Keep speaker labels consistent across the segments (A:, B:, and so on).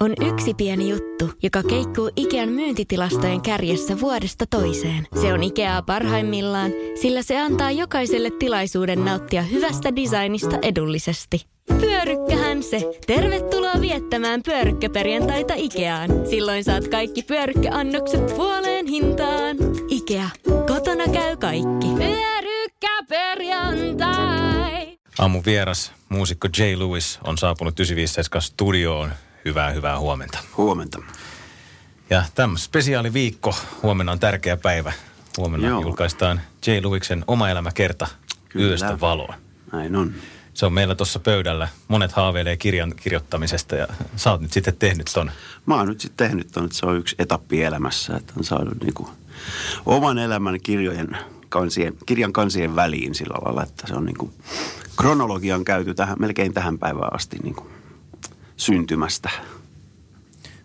A: on yksi pieni juttu, joka keikkuu Ikean myyntitilastojen kärjessä vuodesta toiseen. Se on Ikeaa parhaimmillaan, sillä se antaa jokaiselle tilaisuuden nauttia hyvästä designista edullisesti. Pyörykkähän se! Tervetuloa viettämään pyörykkäperjantaita Ikeaan. Silloin saat kaikki pyörykkäannokset puoleen hintaan. Ikea. Kotona käy kaikki. Pyörykkäperjantai!
B: Aamun vieras, muusikko Jay Lewis, on saapunut 957 studioon. Hyvää, hyvää huomenta.
C: Huomenta.
B: Ja tämä spesiaaliviikko, huomenna on tärkeä päivä. Huomenna
C: Joo.
B: julkaistaan Jay Lewisin oma elämäkerta
C: Kyllä.
B: Yöstä valoa.
C: Näin on.
B: Se on meillä tuossa pöydällä. Monet haaveilee kirjan kirjoittamisesta ja sä oot nyt sitten tehnyt ton.
C: Mä oon nyt sitten tehnyt ton, että se on yksi etappi elämässä, että on saanut niinku oman elämän kirjojen kansien, kirjan kansien väliin sillä lailla, että se on niinku kronologian käyty tähän, melkein tähän päivään asti niinku syntymästä.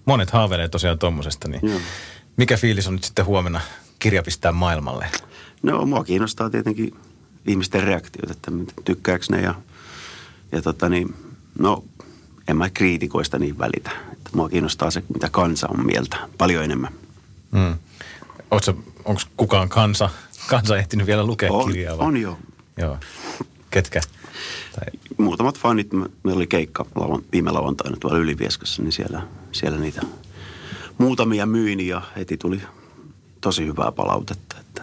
B: Monet haaveilee tosiaan tommosesta, niin
C: Joo.
B: mikä fiilis on nyt sitten huomenna kirja pistää maailmalle?
C: No mua kiinnostaa tietenkin ihmisten reaktiot, että tykkääkö ne ja, ja tota niin, no en mä kriitikoista niin välitä. Että mua kiinnostaa se, mitä kansa on mieltä paljon enemmän.
B: Mm. Onko kukaan kansa, kansa ehtinyt vielä lukea
C: On,
B: kirjaa? vai?
C: on jo.
B: Joo. Ketkä? Tai,
C: Muutamat fanit, me- meillä oli keikka lauan, viime lauantaina tuolla Ylivieskassa, niin siellä, siellä niitä muutamia myin ja heti tuli tosi hyvää palautetta. Että.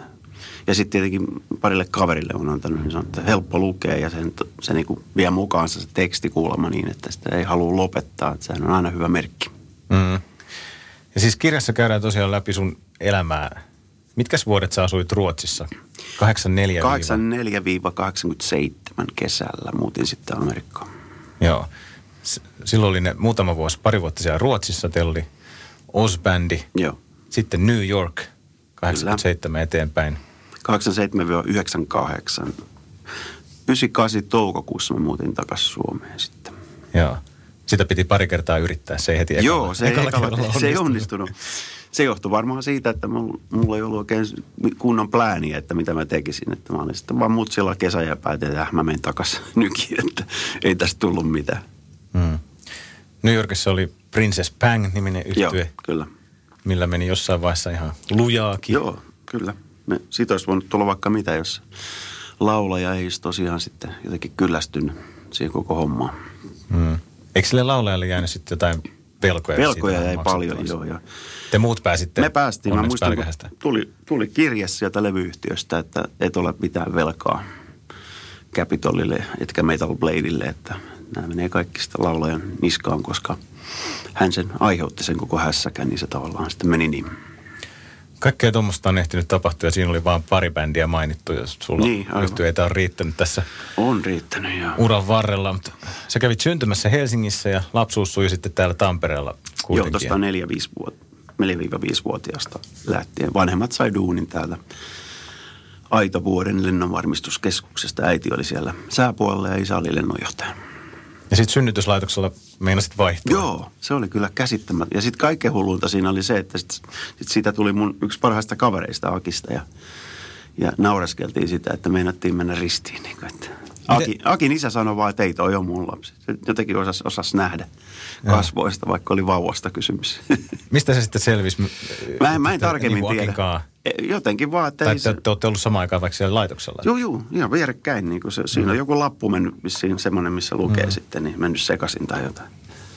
C: Ja sitten tietenkin parille kaverille on antanut niin sanottu, että helppo lukea ja sen, se niinku vie mukaansa se tekstikuulema niin, että sitä ei halua lopettaa. Että sehän on aina hyvä merkki.
B: mm. Ja siis kirjassa käydään tosiaan läpi sun elämää. Mitkäs vuodet sä asuit Ruotsissa? 84
C: 84-87 kesällä muutin sitten Amerikkaan.
B: Joo. S- Silloin oli ne muutama vuosi, pari vuotta siellä Ruotsissa. Teillä oli Osbändi,
C: Joo.
B: sitten New York, 87 eteenpäin.
C: 87-98. 98 toukokuussa mä muutin takaisin Suomeen sitten.
B: Joo. Sitä piti pari kertaa yrittää, se ei heti ekalla,
C: Joo, se ei,
B: ekalla
C: ekalla, se ei onnistunut. Se johtui varmaan siitä, että mulla, ei ollut oikein kunnon plääniä, että mitä mä tekisin. Että mä olin sitten vaan mutsilla kesän ja päätin, että äh, mä menen takaisin nykiin, että ei tästä tullut mitään.
B: Mm. New Yorkissa oli Princess Pang-niminen
C: Joo,
B: yhtye,
C: kyllä.
B: millä meni jossain vaiheessa ihan lujaakin.
C: Joo, kyllä. Me, siitä olisi voinut tulla vaikka mitä, jos laulaja ei olisi tosiaan sitten jotenkin kyllästynyt siihen koko hommaan.
B: Mm. Eikö sille laulajalle jäänyt sitten jotain velkoja?
C: Velkoja jäi paljon, joo. Ja
B: Te muut pääsitte
C: Me päästiin, mä muistan, tuli, tuli kirje sieltä levyyhtiöstä, että et ole mitään velkaa Capitolille, etkä Metal Bladeille, että nämä menee kaikki sitä laulajan niskaan, koska hän sen aiheutti sen koko hässäkän, niin se tavallaan sitten meni niin.
B: Kaikkea tuommoista on ehtinyt tapahtua ja siinä oli vain pari bändiä mainittu ja sulla
C: Niin,
B: yhtyeitä on riittänyt tässä
C: On riittänyt, joo.
B: uran varrella. Mutta sä kävit syntymässä Helsingissä ja lapsuus sui sitten täällä Tampereella
C: Joo,
B: kuitenkin.
C: tuosta 4-5-vuotiaasta lähtien. Vanhemmat sai duunin täältä Aitovuoden lennonvarmistuskeskuksesta. Äiti oli siellä sääpuolella ja isä oli lennonjohtaja.
B: Ja sitten synnytyslaitoksella meinasit vaihtua.
C: Joo, se oli kyllä käsittämättä. Ja sitten kaikkein hullunta siinä oli se, että sit, sit siitä tuli mun yksi parhaista kavereista Akista ja, ja naureskeltiin sitä, että meinattiin mennä ristiin. Niin kuin, että Aki, Akin isä sanoi vaan, että ei toi on mun lapsi. Se jotenkin osasi osas nähdä kasvoista, vaikka oli vauvasta kysymys.
B: Mistä se sitten selvisi?
C: mä en, mä en tarkemmin
B: niin
C: tiedä.
B: Akinkaan?
C: E, Jotenkin vaan, että
B: Tai
C: se...
B: te olette ollut samaan aikaan vaikka siellä laitoksella?
C: Joo, joo, ihan vierekkäin. Niin se, siinä on joku lappu mennyt vissiin semmoinen, missä lukee mm. sitten, niin mennyt sekaisin tai jotain.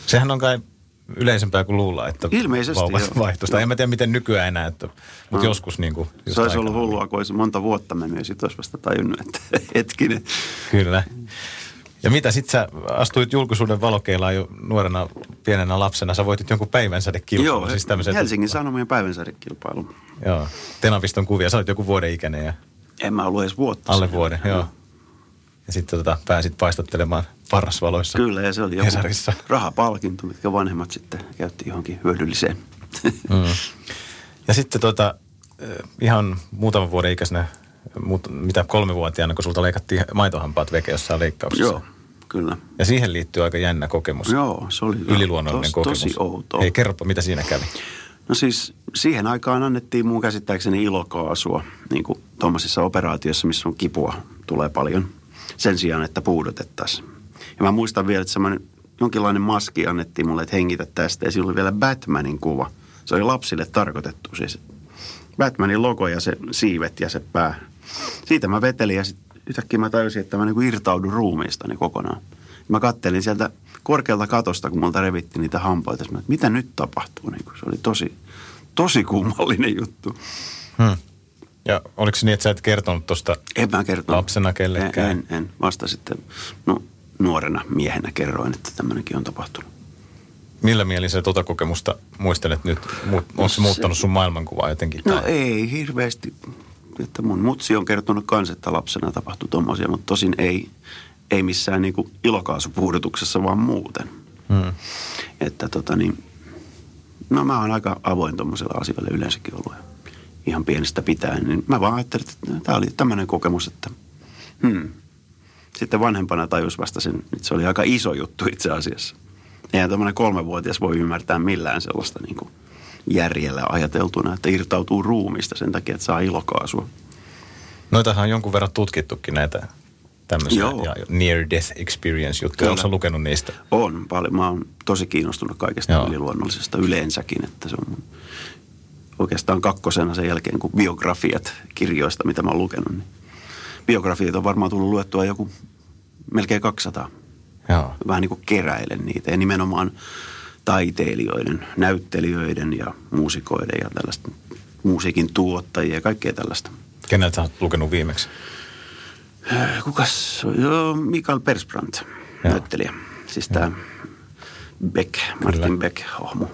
B: Sehän on kai yleisempää kuin luulla, että
C: Ilmeisesti,
B: vauvat
C: joo.
B: vaihtoista. En mä tiedä, miten nykyään enää, että, mutta
C: No.
B: joskus niin kuin
C: Se olisi ollut hullua, kun olisi monta vuotta mennyt ja sitten olisi vasta tajunnut, että hetkinen.
B: Kyllä. Ja mitä, sit sä astuit julkisuuden valokeilaan jo nuorena pienenä lapsena. Sä voitit jonkun päivänsädekilpailun.
C: Joo,
B: siis tämmöisen-
C: Helsingin Sanomien päivänsädekilpailu.
B: Joo, Tenaviston kuvia. Sä olet joku vuoden ikäinen ja
C: En mä ollut edes vuotta.
B: alle vuoden, joo. Ja sitten tota, pääsit paistattelemaan parrasvaloissa.
C: Kyllä, ja se oli joku
B: Hesarissa.
C: rahapalkinto, mitkä vanhemmat sitten käytti johonkin hyödylliseen.
B: Mm. Ja sitten tota, eh, ihan muutaman vuoden ikäisenä, muut, mitä kolmevuotiaana, kun sulta leikattiin maitohampaat veke jossain leikkauksessa.
C: Joo, kyllä.
B: Ja siihen liittyy aika jännä kokemus.
C: Joo, se oli
B: Yliluonnollinen
C: tos,
B: kokemus.
C: tosi outoa.
B: Ei, kerropa, mitä siinä kävi.
C: No siis siihen aikaan annettiin mun käsittääkseni ilokaasua niin kuin tuommoisissa operaatioissa, missä on kipua tulee paljon. Sen sijaan, että puudotettaisiin. Ja mä muistan vielä, että semmoinen jonkinlainen maski annettiin mulle, että hengitä tästä. Ja siinä oli vielä Batmanin kuva. Se oli lapsille tarkoitettu siis. Batmanin logo ja se siivet ja se pää. Siitä mä vetelin ja sitten yhtäkkiä mä tajusin, että mä niin irtaudun ruumiistani kokonaan. Mä kattelin sieltä korkealta katosta, kun multa revittiin niitä hampaita. Mä, että mitä nyt tapahtuu? Niin se oli tosi, tosi kummallinen juttu.
B: Hmm. Ja oliko se niin, että sä et kertonut tuosta
C: en mä kertonut.
B: lapsena kellekään?
C: En, en, en. Vasta sitten no, nuorena miehenä kerroin, että tämmöinenkin on tapahtunut.
B: Millä mielin sä tuota kokemusta muistelet nyt? Onko se muuttanut sun maailmankuvaa jotenkin?
C: No tai? ei hirveästi. Että mun mutsi on kertonut kans, että lapsena tapahtui tommosia, mutta tosin ei, ei missään niinku ilokaasupuhdutuksessa, vaan muuten. Hmm. Että tota niin, no mä oon aika avoin tuommoisella asioilla yleensäkin ollut. Ihan pienestä pitäen, niin mä vaan ajattelin, että tämä oli tämmöinen kokemus, että hmm. Sitten vanhempana tajus vasta sen, että se oli aika iso juttu itse asiassa. Eihän tämmöinen kolmevuotias voi ymmärtää millään sellaista niin kuin järjellä ajateltuna, että irtautuu ruumista sen takia, että saa ilokaasua.
B: Noitahan on jonkun verran tutkittukin näitä tämmöisiä Joo. ja near death experience juttuja. Oletko lukenut niistä?
C: On paljon. Mä oon tosi kiinnostunut kaikesta Joo. yliluonnollisesta yleensäkin, että se on oikeastaan kakkosena sen jälkeen, kun biografiat kirjoista, mitä mä oon lukenut, niin biografiat on varmaan tullut luettua joku melkein 200. Joo. Vähän niin kuin keräilen niitä ja nimenomaan taiteilijoiden, näyttelijöiden ja muusikoiden ja tällaista musiikin tuottajia ja kaikkea tällaista.
B: Keneltä oot lukenut viimeksi?
C: Äh, kukas? Joo, Mikael Persbrandt, Joo. näyttelijä. Siis tämä Beck, Martin kyllä. Beck ohmu.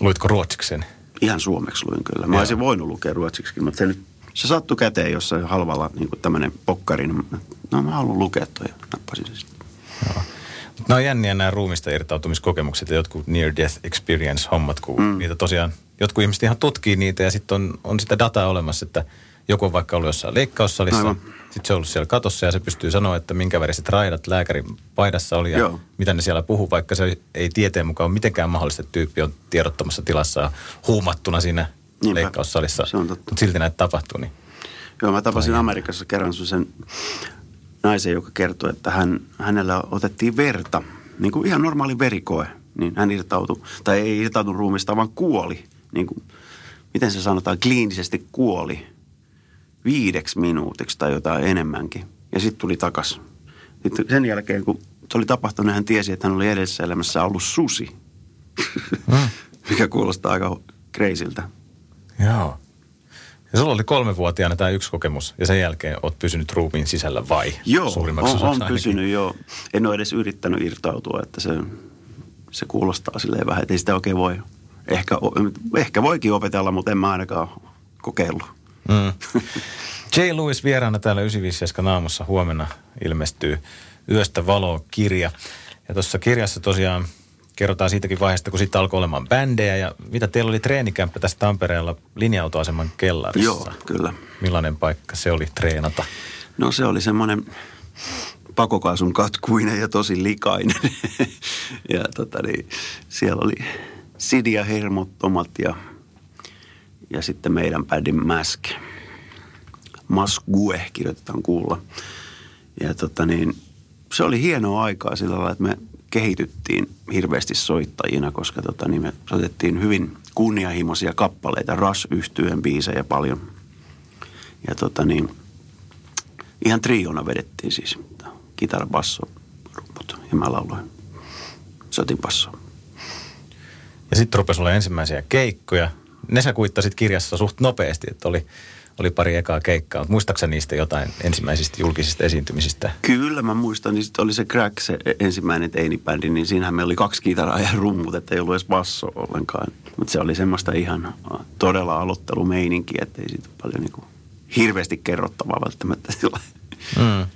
B: Luitko ruotsiksi sen?
C: Ihan suomeksi luin kyllä. Mä Joo. olisin voinut lukea ruotsiksi, mutta se nyt se sattui käteen jossain halvalla niin tämmöinen pokkari. Niin no mä haluan lukea toi ja nappasin sen sitten.
B: Joo. Nämä on jänniä nämä ruumista irtautumiskokemukset ja jotkut near death experience hommat, kun mm. niitä tosiaan, jotkut ihmiset ihan tutkii niitä ja sitten on, on sitä dataa olemassa, että joku on vaikka ollut jossain leikkaussalissa, sitten se on ollut siellä katossa ja se pystyy sanoa, että minkä väriset raidat lääkärin paidassa oli ja Joo. mitä ne siellä puhuu, vaikka se ei tieteen mukaan mitenkään mahdollista, että tyyppi on tiedottomassa tilassa huumattuna siinä Niinpä. leikkaussalissa. Mutta silti näitä tapahtuu. Niin.
C: Joo, mä tapasin. Amerikassa kerran sen naisen, joka kertoi, että hän, hänellä otettiin verta, niin kuin ihan normaali verikoe. Niin hän irtautui, tai ei irtautunut ruumista, vaan kuoli. Niin kuin, miten se sanotaan, kliinisesti kuoli viideksi minuutiksi tai jotain enemmänkin. Ja sitten tuli takas. Sitten sen jälkeen, kun se oli tapahtunut, hän tiesi, että hän oli edessä elämässä ollut susi. Mm. Mikä kuulostaa aika kreisiltä.
B: Joo. Ja sulla oli kolmevuotiaana tämä yksi kokemus ja sen jälkeen oot pysynyt ruumiin sisällä vai?
C: Joo, on, on pysynyt joo. En ole edes yrittänyt irtautua, että se, se kuulostaa silleen vähän, että ei sitä oikein voi. Ehkä, ehkä voikin opetella, mutta en mä ainakaan kokeillut. Mm.
B: J. Lewis vieraana täällä 957 naamossa huomenna ilmestyy Yöstä valoa-kirja. Ja tuossa kirjassa tosiaan kerrotaan siitäkin vaiheesta, kun sitten alkoi olemaan bändejä ja mitä teillä oli treenikämppä tässä Tampereella linja-autoaseman kellarissa.
C: Joo, kyllä.
B: Millainen paikka se oli treenata?
C: No se oli semmoinen pakokaasun katkuinen ja tosi likainen. ja tota niin, siellä oli Sidia, Hermot, Tomat ja, ja sitten meidän bändin Mask. Masgue kirjoitetaan kuulla. Ja tota niin, se oli hienoa aikaa sillä lailla, että me kehityttiin hirveästi soittajina, koska tota, niin me soitettiin hyvin kunnianhimoisia kappaleita, ras yhtyeen biisejä paljon. Ja tota, niin, ihan triona vedettiin siis kitara, basso, rumput ja mä lauloin. Soitin basso.
B: Ja sitten rupesi olla ensimmäisiä keikkoja. Ne sä kuittasit kirjassa suht nopeasti, että oli oli pari ekaa keikkaa. Muistaaksä niistä jotain ensimmäisistä julkisista esiintymisistä?
C: Kyllä mä muistan. Niin oli se Crack, se ensimmäinen teinibändi, niin siinähän meillä oli kaksi kitaraa ja rummut, että ei ollut edes basso ollenkaan. Mutta se oli semmoista ihan todella aloittelumeininkiä, että ei siitä paljon niin kuin hirveästi kerrottavaa välttämättä sillä. Mm.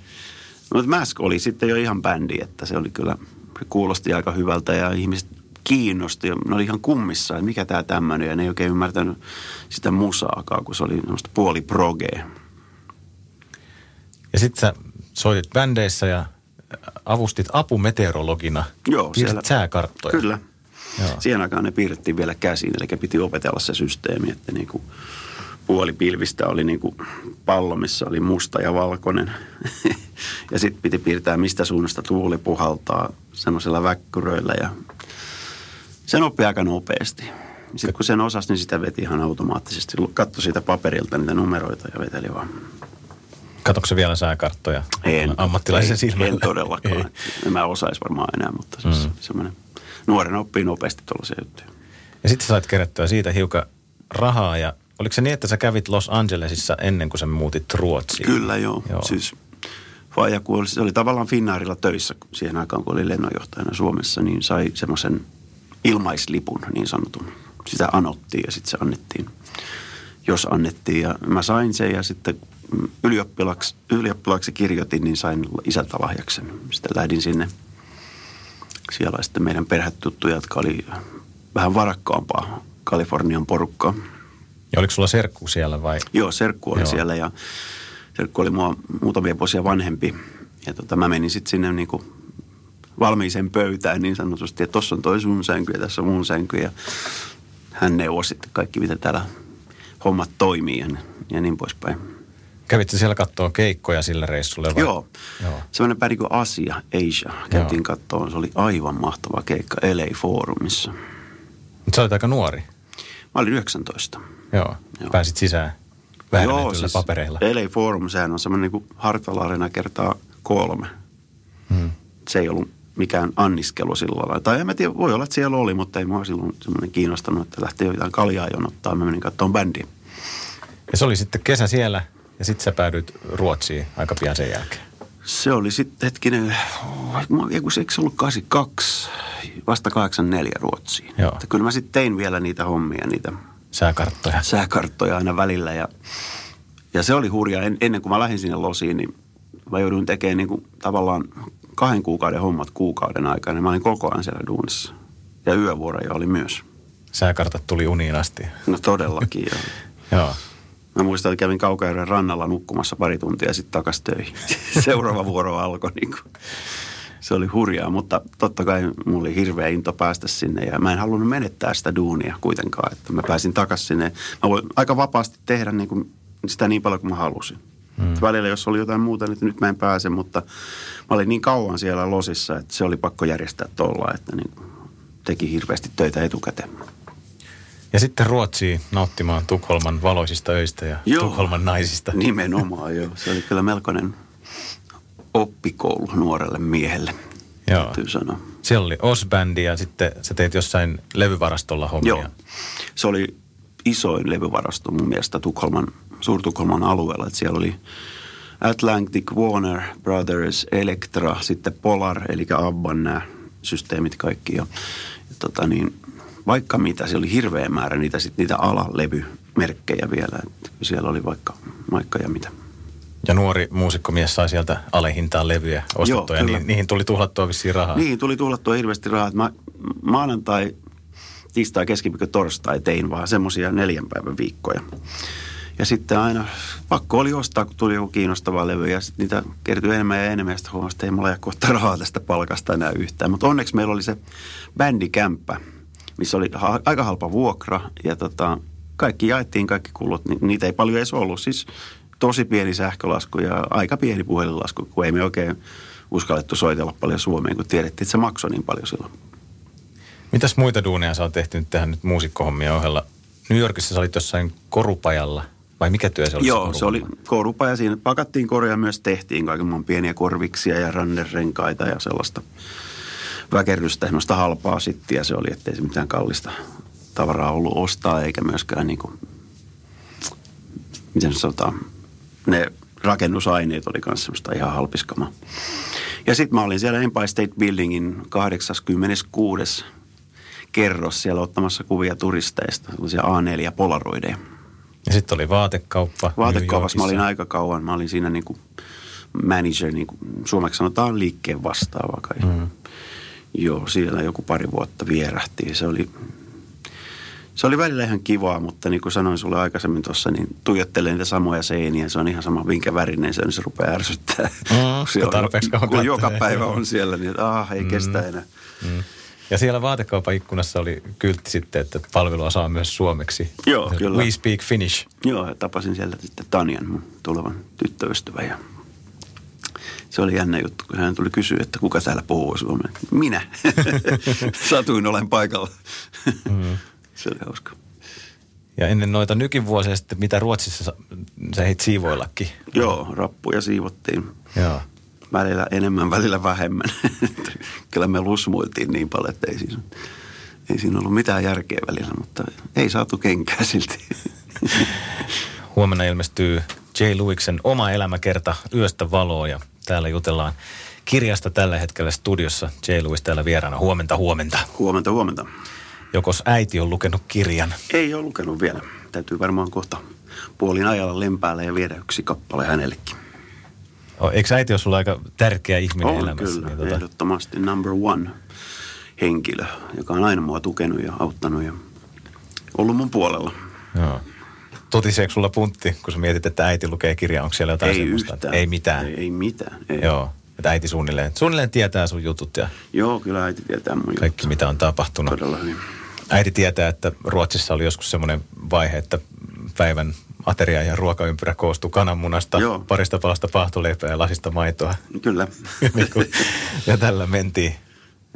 C: Mutta Mask oli sitten jo ihan bändi, että se oli kyllä, se kuulosti aika hyvältä ja ihmiset kiinnosti. Ja ne oli ihan kummissa, että mikä tämä tämmöinen. Ja ne ei oikein ymmärtänyt sitä musaakaan, kun se oli semmoista puoli progea.
B: Ja sitten sä soitit bändeissä ja avustit apumeteorologina.
C: Joo,
B: siellä. sääkarttoja.
C: Kyllä. Joo. Siihen aikaan ne piirrettiin vielä käsiin, eli piti opetella se systeemi, että niin kuin puoli pilvistä oli niin kuin pallo, missä oli musta ja valkoinen. ja sitten piti piirtää, mistä suunnasta tuuli puhaltaa semmoisella väkkyröillä ja sen oppi aika nopeasti. Sitten kun sen osasi, niin sitä veti ihan automaattisesti. Katso siitä paperilta niitä numeroita ja veteli vaan.
B: Katokse vielä sääkarttoja
C: En,
B: ammattilaisen
C: en,
B: silmällä?
C: En todellakaan.
B: Ei.
C: En mä osais varmaan enää, mutta siis mm. semmoinen nuoren oppii nopeasti tuollaisia juttuja.
B: Ja sitten sait kerättyä siitä hiukan rahaa ja oliko se niin, että sä kävit Los Angelesissa ennen kuin sä muutit Ruotsiin?
C: Kyllä joo. joo. Siis Faija, kun oli, se oli tavallaan Finnairilla töissä siihen aikaan, kun oli lennonjohtajana Suomessa, niin sai semmoisen ilmaislipun niin sanotun. Sitä anottiin ja sitten se annettiin, jos annettiin. Ja mä sain sen ja sitten ylioppilaksi, ylioppilaksi kirjoitin, niin sain isältä lahjaksen. Sitten lähdin sinne. Siellä oli sitten meidän perhetuttuja, jotka oli vähän varakkaampaa Kalifornian porukkaa.
B: Ja oliko sulla serkku siellä vai?
C: Joo, serkku oli Joo. siellä ja serkku oli mua muutamia vuosia vanhempi. Ja tota, mä menin sitten sinne niin kuin valmiiseen pöytään niin sanotusti, että tuossa on toi sun sänky ja tässä on mun sänky. Ja hän neuvosi sitten kaikki, miten täällä hommat toimii ja, ja niin poispäin.
B: Kävitte siellä katsoa keikkoja sillä reissulla vai?
C: Joo. Joo. Semmoinen päin kuin Asia, Asia. Käytiin katsoa, se oli aivan mahtava keikka LA Forumissa.
B: Mutta sä olit aika nuori.
C: Mä olin 19.
B: Joo. Joo. Pääsit sisään Joo, siis papereilla.
C: LA Forum, sehän on semmoinen niin Hartwell kertaa kolme. Hmm. Se ei ollut mikään anniskelu sillä lailla. Tai en mä tiedä, voi olla, että siellä oli, mutta ei mua silloin semmoinen kiinnostanut, että lähtee jotain kaljaa jonottaa. Mä menin katsomaan bändiä.
B: Ja se oli sitten kesä siellä ja sitten sä päädyit Ruotsiin aika pian sen jälkeen.
C: Se oli sitten hetkinen, eikö se ollut 82, vasta 84 Ruotsiin. Joo. Että kyllä mä sitten tein vielä niitä hommia, niitä
B: sääkarttoja.
C: Sääkarttoja aina välillä ja, ja se oli hurjaa. En, ennen kuin mä lähdin sinne losiin, niin mä jouduin tekemään niin kuin tavallaan kahden kuukauden hommat kuukauden aikana. Mä olin koko ajan siellä duunissa. Ja yövuoroja oli myös.
B: Sääkartat tuli uniin asti.
C: No todellakin, joo.
B: joo.
C: Mä muistan, että kävin Kaukajärven rannalla nukkumassa pari tuntia ja sitten takas töihin. Seuraava vuoro alkoi. Niin kuin. Se oli hurjaa, mutta totta kai mulla oli hirveä into päästä sinne ja mä en halunnut menettää sitä duunia kuitenkaan. Että mä pääsin takaisin sinne. Mä voin aika vapaasti tehdä niin kuin sitä niin paljon kuin mä halusin. Hmm. Välillä, jos oli jotain muuta, niin nyt mä en pääse, mutta mä olin niin kauan siellä losissa, että se oli pakko järjestää tuolla, että niin teki hirveästi töitä etukäteen.
B: Ja sitten Ruotsiin nauttimaan Tukholman valoisista öistä ja joo, Tukholman naisista.
C: Nimenomaan, joo. Se oli kyllä melkoinen oppikoulu nuorelle miehelle,
B: joo. täytyy sanoa. Siellä oli Osbändi ja sitten sä teit jossain levyvarastolla hommia.
C: Joo, se oli isoin levyvarasto mun mielestä Tukholman, Suur-Tukholman alueella. Että siellä oli Atlantic, Warner Brothers, Elektra, sitten Polar, eli Abban nämä systeemit kaikki. Ja, ja tota niin, vaikka mitä, siellä oli hirveä määrä niitä, sit, niitä alalevymerkkejä vielä. Että siellä oli vaikka, vaikka ja mitä.
B: Ja nuori muusikkomies sai sieltä alehintaan levyjä ostettua Joo, ja ni, niihin tuli tuhlattua vissiin rahaa.
C: Niihin tuli tuhlattua hirveästi rahaa. Mä maanantai, tiistai, keskiviikko, torstai tein vaan semmoisia neljän päivän viikkoja. Ja sitten aina pakko oli ostaa, kun tuli joku kiinnostava levy ja sitten niitä kertyi enemmän ja enemmän. Ja sitten huomasi, että ei mulla ole kohta rahaa tästä palkasta enää yhtään. Mutta onneksi meillä oli se bändikämppä, missä oli ha- aika halpa vuokra ja tota, kaikki jaettiin kaikki kulut. Ni- niitä ei paljon edes ollut. Siis tosi pieni sähkölasku ja aika pieni puhelinlasku, kun ei me oikein uskallettu soitella paljon Suomeen, kun tiedettiin, että se maksoi niin paljon silloin.
B: Mitäs muita duuneja sä oot tehty nyt tähän nyt muusikkohommia ohella? New Yorkissa sä olit jossain korupajalla, vai mikä työ se oli?
C: Joo, se, se oli korupaja. Siinä pakattiin koreja myös tehtiin kaiken pieniä korviksia ja rannerenkaita ja sellaista väkerrystä, semmoista halpaa sittiä se oli, ettei se mitään kallista tavaraa ollut ostaa, eikä myöskään niin kuin, miten sanotaan, ne rakennusaineet oli myös semmoista ihan halpiskamaa. Ja sitten mä olin siellä Empire State Buildingin 86 kerros siellä ottamassa kuvia turisteista, sellaisia A4 polaroideja.
B: Ja sitten oli vaatekauppa.
C: Vaatekaupassa mä olin aika kauan. Mä olin siinä niin kuin manager, niin kuin suomeksi sanotaan liikkeen vastaava kai. Mm. Joo, siellä joku pari vuotta vierähti. Se oli, se oli välillä ihan kivaa, mutta niin kuin sanoin sulle aikaisemmin tuossa, niin tuijottelen niitä samoja seiniä. Se on ihan sama, minkä värinen se on, niin se rupeaa ärsyttää.
B: Mm, kun,
C: on, kun joka päivä on siellä, niin ah, ei mm, kestä enää. Mm.
B: Ja siellä vaatekaupan ikkunassa oli kyltti sitten, että palvelua saa myös suomeksi.
C: Joo,
B: Se,
C: kyllä.
B: We speak Finnish.
C: Joo, ja tapasin sieltä sitten Tanjan, mun tulevan tyttöystävän. Ja se oli jännä juttu, kun hän tuli kysyä, että kuka täällä puhuu suomea. Minä. Satuin olen paikalla. Mm. se oli hauska.
B: Ja ennen noita nykivuosia sitten, mitä Ruotsissa sä, sä heit siivoillakin.
C: Joo, rappuja siivottiin.
B: Joo.
C: Välillä enemmän, välillä vähemmän. Kyllä me lusmuiltiin niin paljon, että ei siinä, ei siinä ollut mitään järkeä välillä, mutta ei saatu kenkää silti.
B: Huomenna ilmestyy J. Lewicksen oma elämäkerta Yöstä valoa ja täällä jutellaan kirjasta tällä hetkellä studiossa. J. Lewis täällä vieraana. Huomenta, huomenta.
C: Huomenta, huomenta.
B: Jokos äiti on lukenut kirjan?
C: Ei ole lukenut vielä. Täytyy varmaan kohta puolin ajalla lempäällä ja viedä yksi kappale hänellekin.
B: Eikö äiti ole sulla aika tärkeä ihminen
C: On
B: elämässä?
C: kyllä,
B: Niin,
C: tota... ehdottomasti number one henkilö, joka on aina mua tukenut ja auttanut ja ollut mun puolella.
B: Joo. Totiseeko sulla puntti, kun sä mietit, että äiti lukee kirjaa, onko siellä jotain
C: ei
B: semmoista?
C: yhtään.
B: Ei mitään.
C: Ei, ei mitään. Ei.
B: Joo, että äiti suunnilleen, suunnilleen tietää sun jutut ja
C: Joo, kyllä äiti tietää mun
B: kaikki,
C: juttu.
B: mitä on tapahtunut.
C: Todella hyvin.
B: Äiti tietää, että Ruotsissa oli joskus semmoinen vaihe, että päivän ateria ja ruokaympyrä koostuu kananmunasta,
C: Joo.
B: parista palasta pahtoleipää ja lasista maitoa.
C: Kyllä.
B: Niin ja tällä mentiin.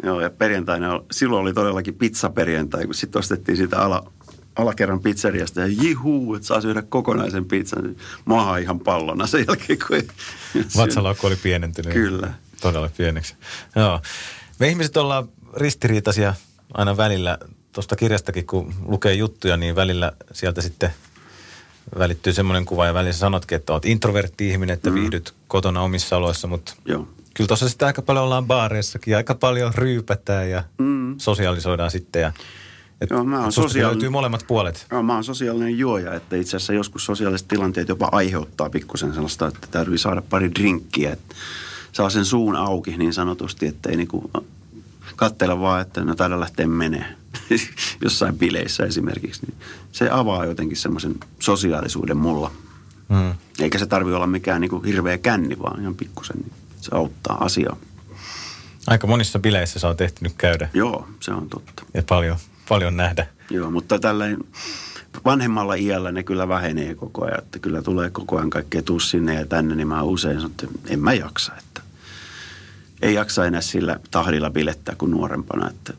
C: Joo, ja perjantaina, silloin oli todellakin pizzaperjantai, kun sitten ostettiin siitä ala, alakerran pizzeriasta ja jihuu, että saa syödä kokonaisen pizzan. Maha ihan pallona sen jälkeen, kun ei
B: Vatsalaukku oli pienentynyt.
C: Kyllä.
B: Todella pieneksi. Joo. Me ihmiset ollaan ristiriitaisia aina välillä. Tuosta kirjastakin, kun lukee juttuja, niin välillä sieltä sitten välittyy semmoinen kuva ja välillä sä sanotkin, että oot introvertti ihminen, että mm. viihdyt kotona omissa oloissa, mutta
C: Joo.
B: kyllä tuossa sitten aika paljon ollaan baareissakin, aika paljon ryypätään ja mm. sosiaalisoidaan sitten. Ja, et,
C: Joo, mä oon
B: löytyy molemmat puolet.
C: Joo, mä oon sosiaalinen juoja, että itse asiassa joskus sosiaaliset tilanteet jopa aiheuttaa pikkusen sellaista, että täytyy saada pari drinkkiä, että saa sen suun auki niin sanotusti, että ei niinku katsella vaan, että no taida lähteä menee jossain bileissä esimerkiksi. Niin se avaa jotenkin semmoisen sosiaalisuuden mulla.
B: Mm.
C: Eikä se tarvi olla mikään niinku hirveä känni, vaan ihan pikkusen. Niin se auttaa asiaa.
B: Aika monissa bileissä sä oot ehtinyt käydä
C: Joo, se on totta.
B: ja paljon, paljon nähdä.
C: Joo, mutta tällainen vanhemmalla iällä ne kyllä vähenee koko ajan. Että kyllä tulee koko ajan kaikkea tuu sinne ja tänne, niin mä usein sanon, että en mä jaksa. Että ei jaksa enää sillä tahdilla bilettää kuin nuorempana. Että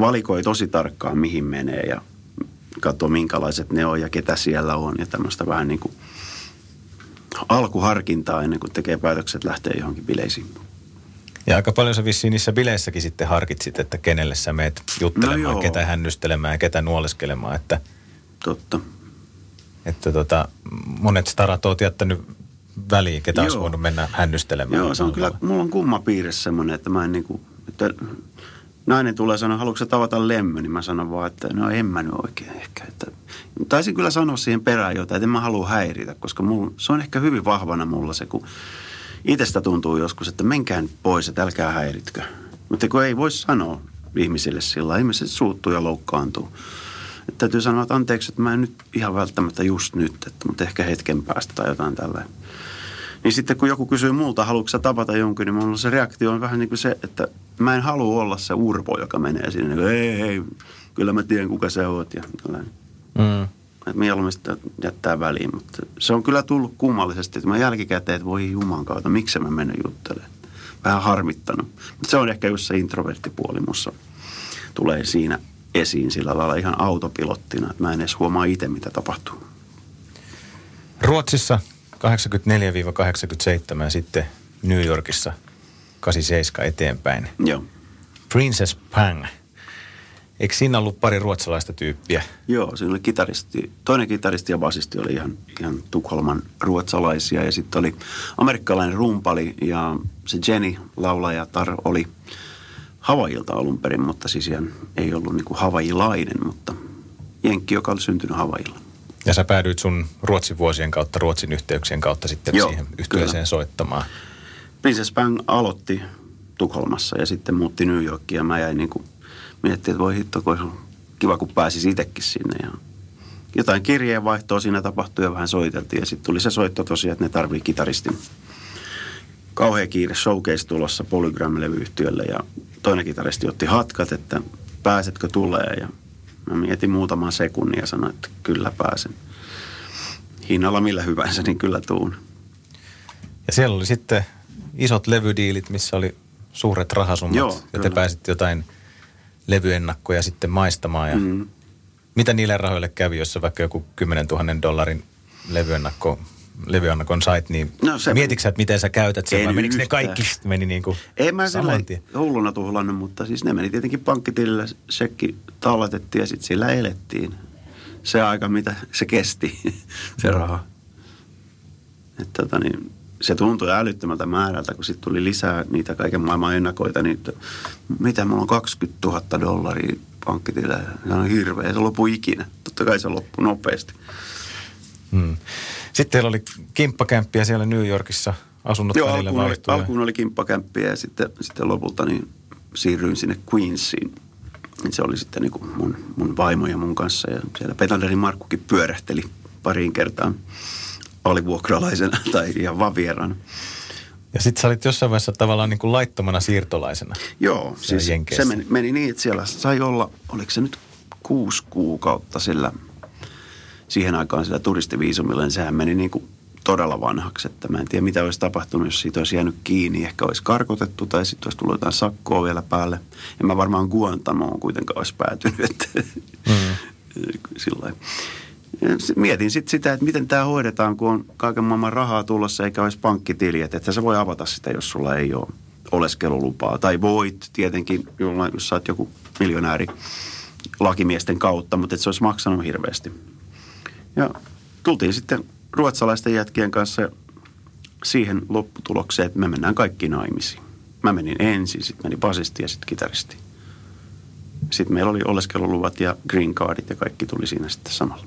C: valikoi tosi tarkkaan, mihin menee ja katsoo, minkälaiset ne on ja ketä siellä on. Ja tämmöistä vähän niin kuin alkuharkintaa ennen kuin tekee päätökset lähtee johonkin bileisiin.
B: Ja aika paljon sä vissiin niissä bileissäkin sitten harkitsit, että kenelle sä meet juttelemaan,
C: No joo.
B: ketä hännystelemään ja ketä nuoleskelemaan. Että,
C: Totta.
B: että tota, monet starat oot jättänyt väliin, ketä olisi
C: Joo.
B: voinut mennä hännystelemään.
C: Joo, se on kyllä, mulla on kumma piirre semmoinen, että mä en niinku, että nainen tulee sanoa, haluatko tavata lemmö, niin mä sanon vaan, että no en mä nyt oikein ehkä. Että, taisin kyllä sanoa siihen perään jotain, että en mä halua häiritä, koska mulla, se on ehkä hyvin vahvana mulla se, kun itsestä tuntuu joskus, että menkää nyt pois, että älkää häiritkö. Mutta kun ei voi sanoa ihmisille sillä ihmiset suuttuu ja loukkaantuu. Että täytyy sanoa, että anteeksi, että mä en nyt ihan välttämättä just nyt, että, mutta ehkä hetken päästä tai jotain tällä. Niin sitten kun joku kysyy multa, haluatko sä tavata jonkun, niin mulla se reaktio on vähän niin kuin se, että mä en halua olla se urpo, joka menee sinne. Niin kuin, ei, ei, kyllä mä tiedän kuka sä oot ja tällainen.
B: Mm.
C: Että mieluummin sitä jättää väliin, mutta se on kyllä tullut kummallisesti, että mä jälkikäteen, että voi juman kautta, miksi mä menen juttelemaan. Vähän harmittanut. Mutta se on ehkä just se introverttipuoli mussa tulee siinä esiin sillä lailla ihan autopilottina, että mä en edes huomaa itse, mitä tapahtuu.
B: Ruotsissa 84-87 ja sitten New Yorkissa 87 eteenpäin.
C: Joo.
B: Princess Pang. Eikö siinä ollut pari ruotsalaista tyyppiä?
C: Joo, siinä oli kitaristi, toinen kitaristi ja basisti oli ihan, ihan Tukholman ruotsalaisia ja sitten oli amerikkalainen rumpali ja se Jenny, laulaja Tar, oli Havailta alun perin, mutta siis ihan ei ollut niinku havailainen, mutta jenkki, joka oli syntynyt Havailla.
B: Ja sä päädyit sun Ruotsin vuosien kautta, Ruotsin yhteyksien kautta sitten
C: Joo,
B: siihen yhtyeeseen
C: kyllä.
B: soittamaan.
C: Princess Bang aloitti Tukholmassa ja sitten muutti New Yorkiin ja mä jäin niinku miettimään, että voi hitto, kun kiva, kun pääsisi itsekin sinne. Ja jotain kirjeenvaihtoa siinä tapahtui ja vähän soiteltiin ja sitten tuli se soitto tosiaan, että ne tarvii kitaristin. Kauhea kiire showcase tulossa Polygram-levyyhtiölle ja toinen kitaristi otti hatkat, että pääsetkö tulee ja mä mietin muutaman sekunnin ja sanoin, että kyllä pääsen. Hinnalla millä hyvänsä, niin kyllä tuun.
B: Ja siellä oli sitten isot levydiilit, missä oli suuret rahasummat.
C: Joo,
B: ja te pääsitte jotain levyennakkoja sitten maistamaan. Ja
C: Mm.
B: Mitä niille rahoille kävi, jos vaikka joku 10 000 dollarin levyennakko, levyennakon sait, niin
C: No se-
B: mietitkö että miten sä käytät sen
C: En
B: vai menikö ne kaikki meni niin kuin
C: Ei mä sillä hulluna tuhlannut, mutta siis ne meni tietenkin pankkitilille, sekki talletettiin ja sitten sillä elettiin. Se aika, mitä se kesti, se raha. Et tota niin, se tuntui älyttömältä määrältä, kun sitten tuli lisää niitä kaiken maailman ennakoita, niin että mitä mulla on 20 000 dollaria pankkitilillä. Se on hirveä, se lopu ikinä. Totta kai se loppui nopeasti.
B: Hmm. Sitten teillä oli kimppakämppiä siellä New Yorkissa, asunnot
C: Joo,
B: välillä
C: alkuun oli, alkuun oli kimppakämppiä ja sitten, sitten lopulta niin siirryin sinne Queensiin. Se oli sitten niin kuin mun, mun vaimo ja mun kanssa ja siellä Petanderin Markkukin pyörähteli pariin kertaan alivuokralaisena tai ihan vaan vieraana.
B: Ja sitten sä olit jossain vaiheessa tavallaan niin kuin laittomana siirtolaisena.
C: Joo, siis
B: Jenkeissä.
C: se meni, meni niin, että siellä sai olla, oliko se nyt kuusi kuukautta sillä, siihen aikaan sillä turistiviisumilla, niin sehän meni niin kuin todella vanhaksi, että mä en tiedä mitä olisi tapahtunut, jos siitä olisi jäänyt kiinni, ehkä olisi karkotettu tai sitten olisi tullut jotain sakkoa vielä päälle. En mä varmaan Guantamoon kuitenkaan olisi päätynyt, että mm. sillä Mietin sitten sitä, että miten tämä hoidetaan, kun on kaiken maailman rahaa tulossa eikä olisi pankkitiliä. Että sä voi avata sitä, jos sulla ei ole oleskelulupaa. Tai voit tietenkin, jollain, jos sä oot joku miljonääri lakimiesten kautta, mutta et se olisi maksanut hirveästi. Ja tultiin sitten ruotsalaisten jätkien kanssa siihen lopputulokseen, että me mennään kaikki naimisiin. Mä menin ensin, sitten meni basisti ja sitten kitaristi. Sitten meillä oli oleskeluluvat ja green cardit ja kaikki tuli siinä sitten samalla.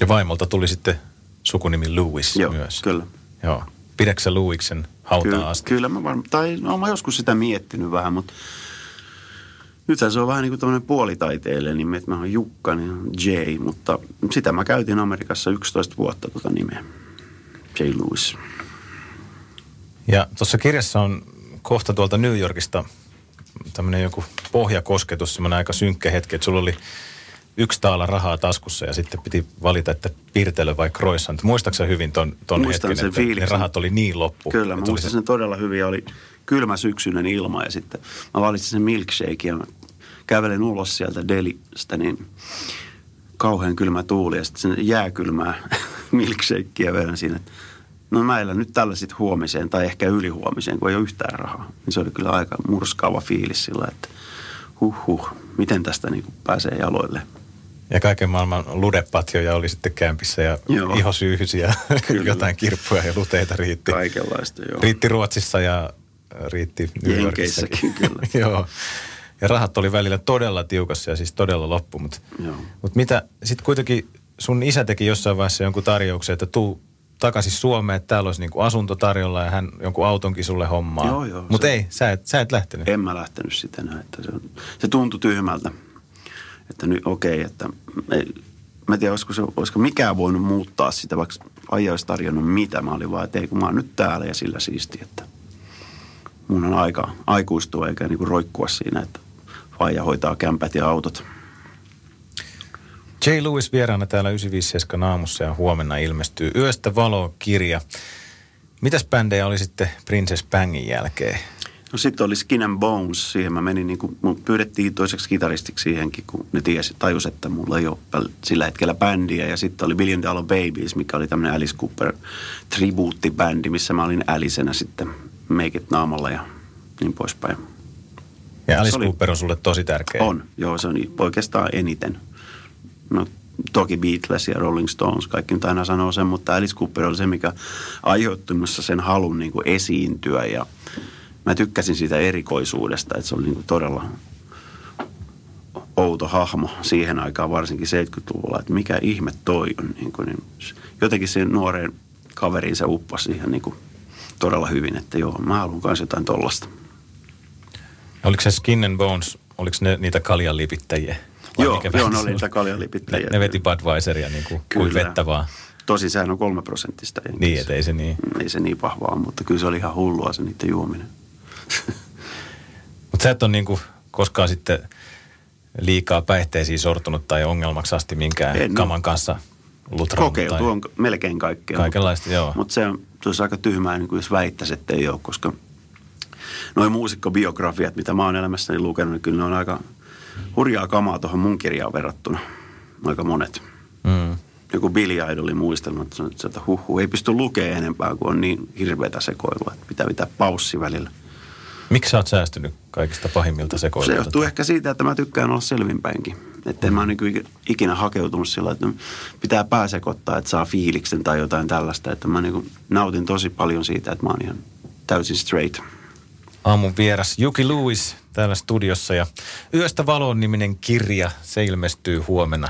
B: Ja vaimolta tuli sitten sukunimi Lewis
C: Joo,
B: myös.
C: kyllä.
B: Joo. Pidätkö sä Lewisin hautaan
C: Kyllä,
B: asti?
C: kyllä mä varmaan, tai no mä joskus sitä miettinyt vähän, mutta nythän se on vähän niin kuin tämmöinen nimi, että mä oon Jukka, niin on J, mutta sitä mä käytin Amerikassa 11 vuotta tota nimeä. J. Lewis.
B: Ja tuossa kirjassa on kohta tuolta New Yorkista tämmöinen joku pohjakosketus, semmoinen aika synkkä hetki, että sulla oli yksi taala rahaa taskussa ja sitten piti valita, että pirtelö vai croissant. Muistaaksä hyvin ton, ton
C: Muistan
B: hetken,
C: sen
B: että ne
C: fiiliksen.
B: rahat oli niin loppu?
C: Kyllä, mä muistan
B: se-
C: sen todella hyvin. Ja oli kylmä syksyinen ilma ja sitten mä valitsin sen milkshake ja mä kävelen ulos sieltä delistä, niin kauhean kylmä tuuli ja sitten sen jääkylmää milkshakeä vedän siinä. No mä elän nyt tällä sitten huomiseen tai ehkä ylihuomiseen, kun ei ole yhtään rahaa. Niin se oli kyllä aika murskaava fiilis sillä, että huh huh, miten tästä niin pääsee jaloille.
B: Ja kaiken maailman ludepatjoja oli sitten kämpissä ja
C: Joo.
B: ihosyyhysi ja
C: Kyllä.
B: jotain kirppuja ja luteita riitti.
C: Kaikenlaista, joo.
B: Riitti Ruotsissa ja riitti New Yorkissakin.
C: Kyllä.
B: Joo. Ja rahat oli välillä todella tiukassa ja siis todella loppu. Mutta mut mitä, sitten kuitenkin sun isä teki jossain vaiheessa jonkun tarjouksen, että tuu takaisin Suomeen, että täällä olisi niinku asunto tarjolla ja hän jonkun autonkin sulle hommaa.
C: Joo, joo,
B: Mutta ei, sä et, sä et lähtenyt.
C: En mä lähtenyt sitä näin, että se, se tuntui tyhmältä. Että nyt okei, okay, että ei, mä en tiedä, olisiko, se, olisiko mikään voinut muuttaa sitä, vaikka aija olisi tarjonnut mitä. Mä olin vaan, että ei kun mä oon nyt täällä ja sillä siisti, että mun on aika aikuistua eikä niinku roikkua siinä, että faija hoitaa kämpät ja autot.
B: J. Lewis vieraana täällä 957 aamussa ja huomenna ilmestyy Yöstä valo-kirja. Mitäs bändejä oli sitten Princess Bangin jälkeen?
C: No sitten oli Skin and Bones, siihen mä menin niin kuin, mun pyydettiin toiseksi kitaristiksi siihenkin, kun ne tiesi, tajus, että mulla ei ole sillä hetkellä bändiä. Ja sitten oli Billion Dollar Babies, mikä oli tämmöinen Alice Cooper tribuuttibändi, missä mä olin älisenä sitten make it naamalla ja niin poispäin.
B: Ja Alice
C: oli-
B: Cooper on sulle tosi tärkeä.
C: On, joo, se on oikeastaan eniten. No toki Beatles ja Rolling Stones, kaikki nyt aina sanoo sen, mutta Alice Cooper oli se, mikä aiheutti sen halun niin kuin esiintyä ja mä tykkäsin siitä erikoisuudesta, että se oli niin kuin todella outo hahmo siihen aikaan, varsinkin 70-luvulla, että mikä ihme toi on. Niin kuin, niin jotenkin sen nuoreen kaveriin se uppasi siihen niin kuin todella hyvin, että joo, mä haluan myös jotain tollasta.
B: Oliko se Skin and Bones, oliko ne niitä kaljanlipittäjiä? Vai
C: Joo, joo, ne oli niitä kaljalipittäjiä.
B: Ne, ne veti Budweiseria niin kuin, kuin vettä vaan.
C: Tosin sehän on kolme prosenttista.
B: Niin, ei se niin.
C: Ei se niin vahvaa, mutta kyllä se oli ihan hullua se niiden juominen.
B: Mutta sä et ole niin kuin koskaan sitten liikaa päihteisiin sortunut tai ongelmaksi asti minkään
C: En
B: kaman kanssa lutrannut
C: Kokeiltu
B: tai
C: on melkein kaikkea.
B: kaikenlaista, joo.
C: Mutta se on, olisi aika tyhmää, niin kuin jos väittäisi, että ei ole, koska noin muusikkobiografiat, mitä mä oon elämässäni lukenut, niin kyllä ne on aika hurjaa kamaa tuohon mun kirjaan verrattuna. Aika monet.
B: Mm.
C: Joku Billy Idolin muistelma, että, että huhhuh, ei pysty lukemaan enempää, kun on niin hirveätä sekoilua, että pitää pitää paussi välillä.
B: Miksi sä oot säästynyt kaikista pahimmilta
C: Se
B: sekoilta?
C: johtuu ehkä siitä, että mä tykkään olla selvinpäinkin. Että en mä oon niin ikinä hakeutunut sillä, että pitää pääsekoittaa, että saa fiiliksen tai jotain tällaista. Että mä niin nautin tosi paljon siitä, että mä oon ihan täysin straight.
B: Aamun vieras Juki Lewis täällä studiossa ja Yöstä valoon niminen kirja, se ilmestyy huomenna.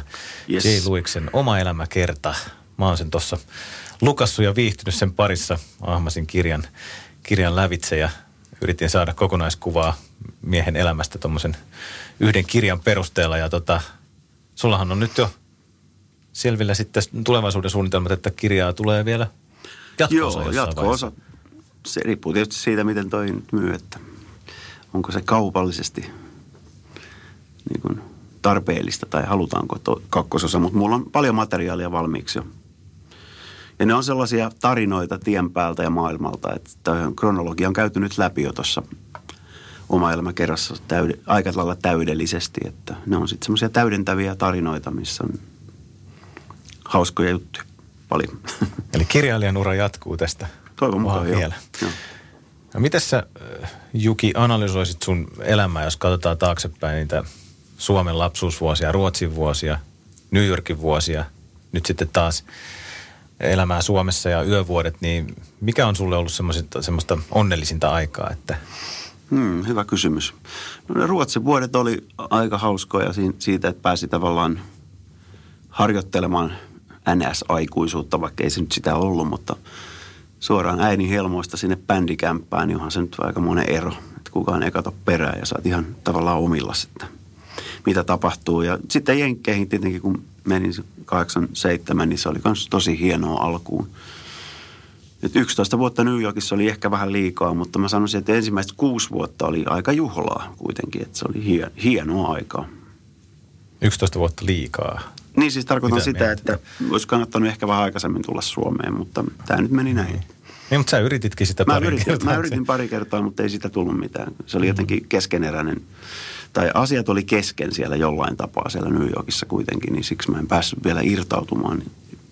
C: Yes.
B: J. Luiksen oma elämä kerta. Mä oon sen tuossa lukassu ja viihtynyt sen parissa. Ahmasin kirjan, kirjan lävitse ja yritin saada kokonaiskuvaa miehen elämästä tuommoisen yhden kirjan perusteella. Ja tota, sullahan on nyt jo selvillä sitten tulevaisuuden suunnitelmat, että kirjaa tulee vielä jatko-osa
C: Joo, jatko-osa. Se riippuu tietysti siitä, miten toi nyt myy, että onko se kaupallisesti niin kuin tarpeellista tai halutaanko to, kakkososa. Mutta mulla on paljon materiaalia valmiiksi jo. Ja ne on sellaisia tarinoita tien päältä ja maailmalta, että kronologia on käyty nyt läpi jo tuossa oma elämä kerrassa täyde, aika lailla täydellisesti. Että ne on sitten semmoisia täydentäviä tarinoita, missä on hauskoja juttuja paljon.
B: Eli kirjailijan ura jatkuu tästä
C: Toivon mukaan joo.
B: vielä.
C: Joo.
B: No miten sä, äh, Juki, analysoisit sun elämää, jos katsotaan taaksepäin niitä Suomen lapsuusvuosia, Ruotsin vuosia, New Yorkin vuosia, nyt sitten taas elämää Suomessa ja yövuodet, niin mikä on sulle ollut semmoista, onnellisinta aikaa, että
C: Hmm, hyvä kysymys. No ne Ruotsin vuodet oli aika hauskoja si- siitä, että pääsi tavallaan harjoittelemaan NS-aikuisuutta, vaikka ei se nyt sitä ollut, mutta suoraan äidin helmoista sinne bändikämppään, niin onhan se nyt aika monen ero, että kukaan ei kato perään ja saat ihan tavallaan omilla sitten, mitä tapahtuu. Ja sitten Jenkkeihin tietenkin, kun menin 87, niin se oli myös tosi hienoa alkuun. Et 11 vuotta New Yorkissa oli ehkä vähän liikaa, mutta mä sanoisin, että ensimmäiset kuusi vuotta oli aika juhlaa kuitenkin, että se oli hien, hienoa aikaa.
B: 11 vuotta liikaa.
C: Niin siis tarkoitan
B: Mitä
C: sitä,
B: mietit?
C: että olisi kannattanut ehkä vähän aikaisemmin tulla Suomeen, mutta tämä nyt meni näin.
B: Niin, mutta sä yrititkin sitä
C: Mä
B: pari
C: yritin,
B: kertaa.
C: mä yritin pari kertaa, mutta ei sitä tullut mitään. Se oli jotenkin keskeneräinen, tai asiat oli kesken siellä jollain tapaa siellä New Yorkissa kuitenkin, niin siksi mä en päässyt vielä irtautumaan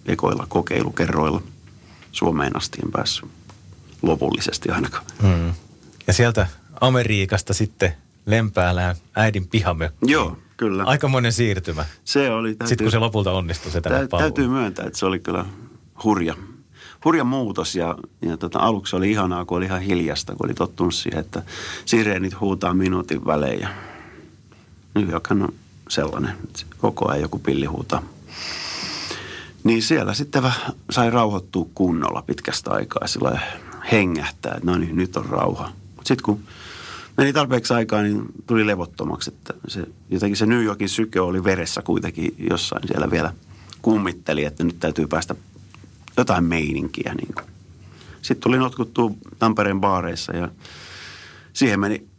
C: ekoilla kokeilukerroilla. Suomeen asti en päässyt lopullisesti ainakaan.
B: Mm. Ja sieltä Amerikasta sitten Lempäälään äidin pihamökki.
C: Joo, kyllä.
B: Aikamoinen siirtymä.
C: Se oli, täytyy,
B: Sitten kun se lopulta onnistui se tänne
C: tä, täytyy myöntää, että se oli kyllä hurja, hurja muutos ja, ja tota, aluksi oli ihanaa, kun oli ihan hiljasta, kun oli tottunut siihen, että sireenit huutaa minuutin välein ja New Yorkhan on sellainen, koko ajan joku pilli huutaa. Niin siellä sitten sai rauhoittua kunnolla pitkästä aikaa sillä hengähtää, että no niin, nyt on rauha. Mutta sitten kun meni tarpeeksi aikaa, niin tuli levottomaksi, että se, jotenkin se New Yorkin syke oli veressä kuitenkin jossain siellä vielä kummitteli, että nyt täytyy päästä jotain meininkiä. Niin. Sitten tuli notkuttua Tampereen baareissa ja siihen meni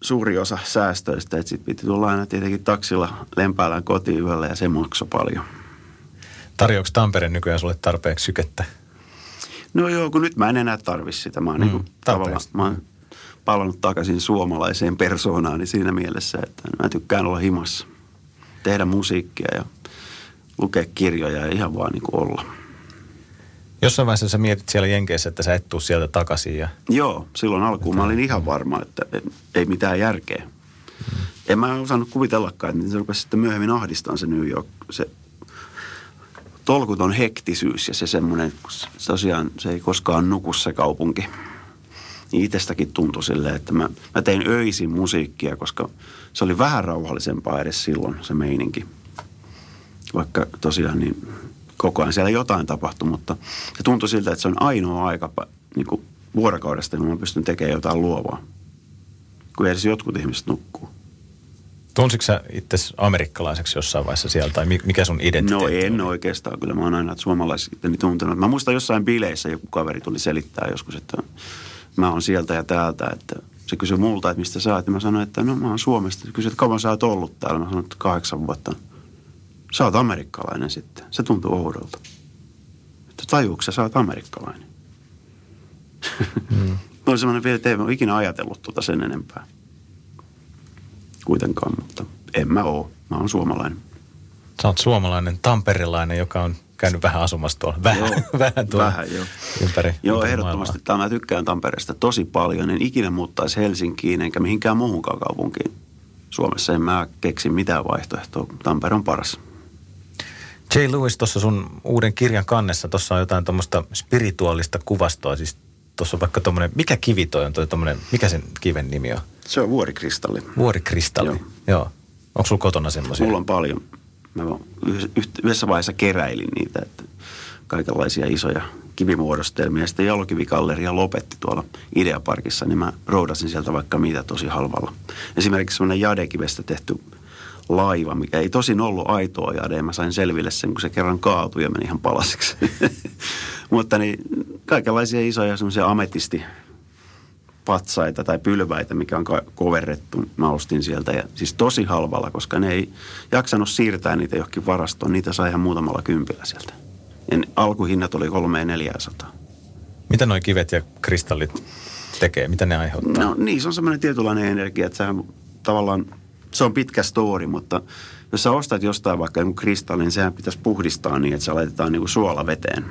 C: suuri osa säästöistä, että sitten piti tulla aina tietenkin taksilla Lempäälän kotiin yöllä ja se maksoi paljon.
B: Tarjoako Tampere nykyään sulle tarpeeksi sykettä?
C: No joo, kun nyt mä en enää tarvi sitä. Mä oon,
B: Mm,
C: mm, niin tavallaan, mä oon palannut takaisin suomalaiseen persoonaan siinä mielessä, että mä tykkään olla himassa. Tehdä musiikkia ja lukea kirjoja ja ihan vaan niin kuin olla.
B: Jossain vaiheessa sä mietit siellä Jenkeissä, että sä et tuu sieltä takaisin ja
C: Joo, silloin alkuun mä olin ihan varma, että ei mitään järkeä. En mä osannut kuvitellakaan, että se rupesi sitten myöhemmin ahdistamaan se New York, se tolkuton hektisyys ja se semmoinen, tosiaan se ei koskaan nuku se kaupunki. Niin itsestäkin tuntui silleen, että mä, mä tein öisin musiikkia, koska se oli vähän rauhallisempaa edes silloin se meininki. Vaikka tosiaan niin koko ajan siellä jotain tapahtui, mutta se tuntui siltä, että se on ainoa aika niin kuin vuorokaudesta, kun mä pystyn tekemään jotain luovaa. Kun edes jotkut ihmiset nukkuu.
B: tunsitko sä itse amerikkalaiseksi jossain vaiheessa siellä tai mi- mikä sun identiteetti
C: No en
B: oli?
C: oikeastaan. Kyllä mä oon aina suomalaisitteni tuntenut. Mä muistan jossain bileissä joku kaveri tuli selittää joskus, että mä oon sieltä ja täältä. Että Se kysyi multa, että mistä sä oot. Ja mä sanoin, että no mä oon Suomesta. Se kysyi, että kauan sä oot ollut täällä. Mä sanoin, että kahdeksan vuotta. Sä oot amerikkalainen sitten. Se tuntuu oudolta. Että tajuuko sä, sä oot amerikkalainen? Mm. oli semmoinen vielä, että ei ole ikinä ajatellut tuota sen enempää. Kuitenkaan, mutta en mä oo. Mä oon suomalainen.
B: Sä oot suomalainen, tamperilainen, joka on käynyt vähän asumassa tuolla. Vähän, joo, vähän tuolla
C: vähän, joo.
B: ympäri.
C: Joo, ehdottomasti. Tämä mä tykkään Tampereesta tosi paljon. En ikinä muuttaisi Helsinkiin enkä mihinkään muuhunkaan kaupunkiin. Suomessa en mä keksi mitään vaihtoehtoa. Tampere on paras.
B: J. Lewis, tuossa sun uuden kirjan kannessa, tuossa on jotain tuommoista spirituaalista kuvastoa. Siis tuossa on vaikka tuommoinen, mikä kivi toi on toi tommonen, mikä sen kiven nimi on?
C: Se on vuorikristalli.
B: Vuorikristalli, joo. joo. Onko sulla kotona semmoisia?
C: Mulla on paljon. Mä yhdessä vaiheessa keräilin niitä, että kaikenlaisia isoja kivimuodostelmia. Sitten jalokivikalleria lopetti tuolla Ideaparkissa, niin mä roudasin sieltä vaikka mitä tosi halvalla. Esimerkiksi semmoinen jadekivestä tehty laiva, mikä ei tosin ollut aitoa jade. Mä sain selville sen, kun se kerran kaatui ja meni ihan palasiksi. Mutta niin, kaikenlaisia isoja semmoisia ametisti patsaita tai pylväitä, mikä on koverrettu. Mä ostin sieltä ja siis tosi halvalla, koska ne ei jaksanut siirtää niitä johonkin varastoon. Niitä sai ihan muutamalla kympillä sieltä. Ja alkuhinnat oli kolme neljäsataa.
B: Mitä nuo kivet ja kristallit tekee? Mitä ne aiheuttaa?
C: No niin, se on semmoinen tietynlainen energia, että sehän tavallaan, se on pitkä story, mutta jos sä ostat jostain vaikka jonkun kristallin, niin sehän pitäisi puhdistaa niin, että se laitetaan niin kuin suolaveteen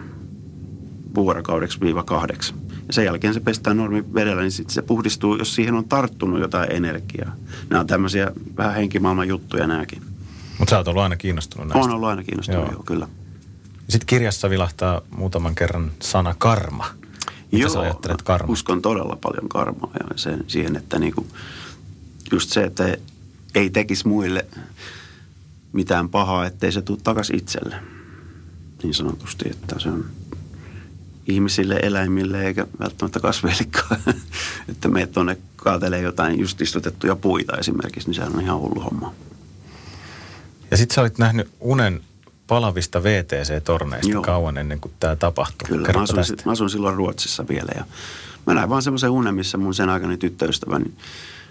C: vuorokaudeksi viiva kahdeksi. Ja sen jälkeen se pestään normivedellä, niin sitten se puhdistuu, jos siihen on tarttunut jotain energiaa. Nämä on tämmöisiä vähän henkimaailman juttuja nämäkin.
B: Mutta sä oot ollut aina kiinnostunut näistä.
C: Olen ollut aina kiinnostunut, joo, joo kyllä.
B: Sitten kirjassa vilahtaa muutaman kerran sana karma. Mitä Joo, sä ajattelet karma?
C: uskon todella paljon karmaa ja sen, siihen, että niinku, just se, että ei tekisi muille mitään pahaa, ettei se tule takaisin itselle. Niin sanotusti, että se on ihmisille, eläimille eikä välttämättä kasveillekaan. että me tuonne kaatelee jotain just istutettuja puita esimerkiksi, niin sehän on ihan hullu homma.
B: Ja sitten sä olit nähnyt unen palavista VTC-torneista Joo. kauan ennen kuin tämä tapahtui.
C: Kyllä, mä asuin, mä asuin silloin Ruotsissa vielä ja mä näin vaan semmoisen unen, missä mun sen aikani tyttöystäväni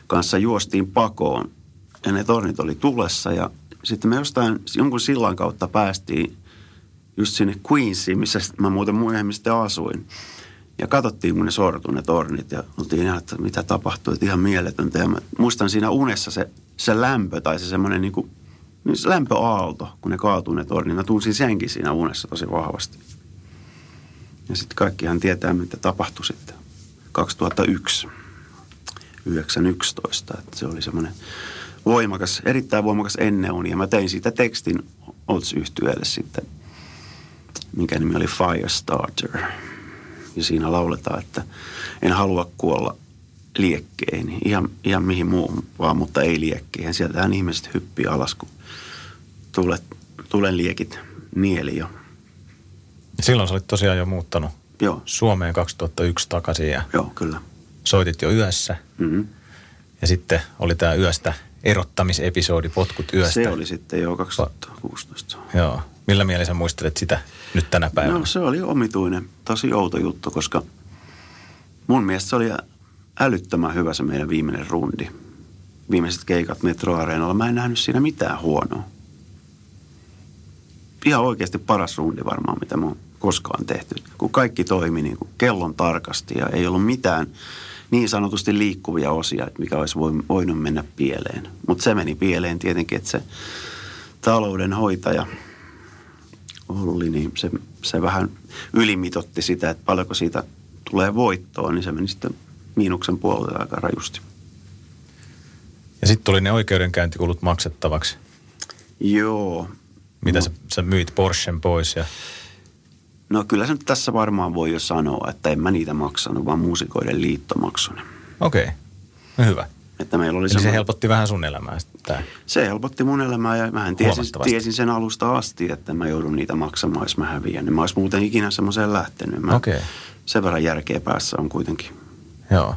C: kanssa juostiin pakoon. Ja ne tornit oli tulessa ja sitten me jostain jonkun sillan kautta päästiin just sinne Queensiin, missä mä muuten myöhemmin sitten asuin. Ja katsottiin, kun ne sortui ne tornit ja oltiin ihan, että mitä tapahtui, että ihan mieletöntä. Ja mä muistan siinä unessa se, se lämpö tai se semmoinen niin kuin niin se lämpöaalto, kun ne kaatuu ne tornit, mä tunsin senkin siinä unessa tosi vahvasti. Ja sitten kaikkihan tietää, mitä tapahtui sitten 2001, 911, että se oli semmoinen voimakas, erittäin voimakas enneuni. Ja mä tein siitä tekstin ots yhtyeelle sitten, mikä nimi oli Firestarter. Ja siinä lauletaan, että en halua kuolla liekkeihin, ihan, ihan mihin muuhun vaan, mutta ei liekkeihin. Sieltähän ihmiset hyppii alas, kun tulet, tulen liekit nieli jo.
B: Silloin sä olit tosiaan jo muuttanut
C: Joo.
B: Suomeen 2001 takaisin ja
C: Joo, kyllä.
B: soitit jo yössä. Mm-hmm. Ja sitten oli tämä yöstä erottamisepisodi, potkut yöstä.
C: Se oli sitten jo 2016.
B: Joo. Millä mielessä muistelet sitä nyt tänä päivänä?
C: No se oli omituinen, tosi outo juttu, koska mun mielestä se oli älyttömän hyvä se meidän viimeinen rundi. Viimeiset keikat Metro Areenalla, mä en nähnyt siinä mitään huonoa ihan oikeasti paras rundi varmaan, mitä mä oon koskaan tehty. Kun kaikki toimi niin kuin kellon tarkasti ja ei ollut mitään niin sanotusti liikkuvia osia, mikä olisi voinut mennä pieleen. Mutta se meni pieleen tietenkin, että se taloudenhoitaja Olli, niin se, se vähän ylimitotti sitä, että paljonko siitä tulee voittoa, niin se meni sitten miinuksen puolelle aika rajusti.
B: Ja sitten tuli ne oikeudenkäyntikulut maksettavaksi.
C: Joo,
B: mitä no. sä, sä myit Porschen pois ja...
C: No kyllä se nyt tässä varmaan voi jo sanoa, että en mä niitä maksanut, vaan muusikoiden liitto maksoi
B: Okei, okay. no hyvä.
C: Että meillä oli
B: Eli se helpotti vähän sun elämää
C: tämä. Se helpotti mun elämää ja mä tiesin, tiesin sen alusta asti, että mä joudun niitä maksamaan, jos mä häviän. Niin mä olisin muuten ikinä semmoiseen lähtenyt. Mä
B: okay.
C: Sen verran järkeä päässä on kuitenkin.
B: Joo.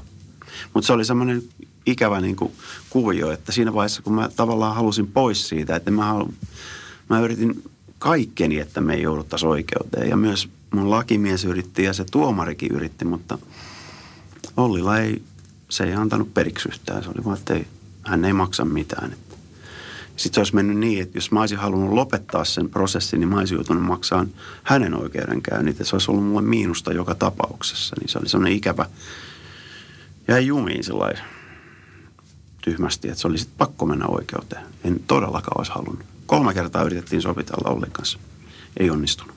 C: Mutta se oli semmoinen ikävä niin kuin kuvio, että siinä vaiheessa kun mä tavallaan halusin pois siitä, että mä haluan mä yritin kaikkeni, että me ei jouduttaisi oikeuteen. Ja myös mun lakimies yritti ja se tuomarikin yritti, mutta Ollilla ei se ei antanut periksi yhtään. Se oli vaan, että ei, hän ei maksa mitään. Sitten se olisi mennyt niin, että jos mä olisin halunnut lopettaa sen prosessin, niin mä olisin joutunut maksamaan hänen oikeudenkäynnit. Se olisi ollut mulle miinusta joka tapauksessa. Niin se oli sellainen ikävä. Jäi jumiin sellainen tyhmästi, että se oli sitten pakko mennä oikeuteen. En todellakaan olisi halunnut. Kolme kertaa yritettiin sopitella Ollin kanssa. Ei onnistunut.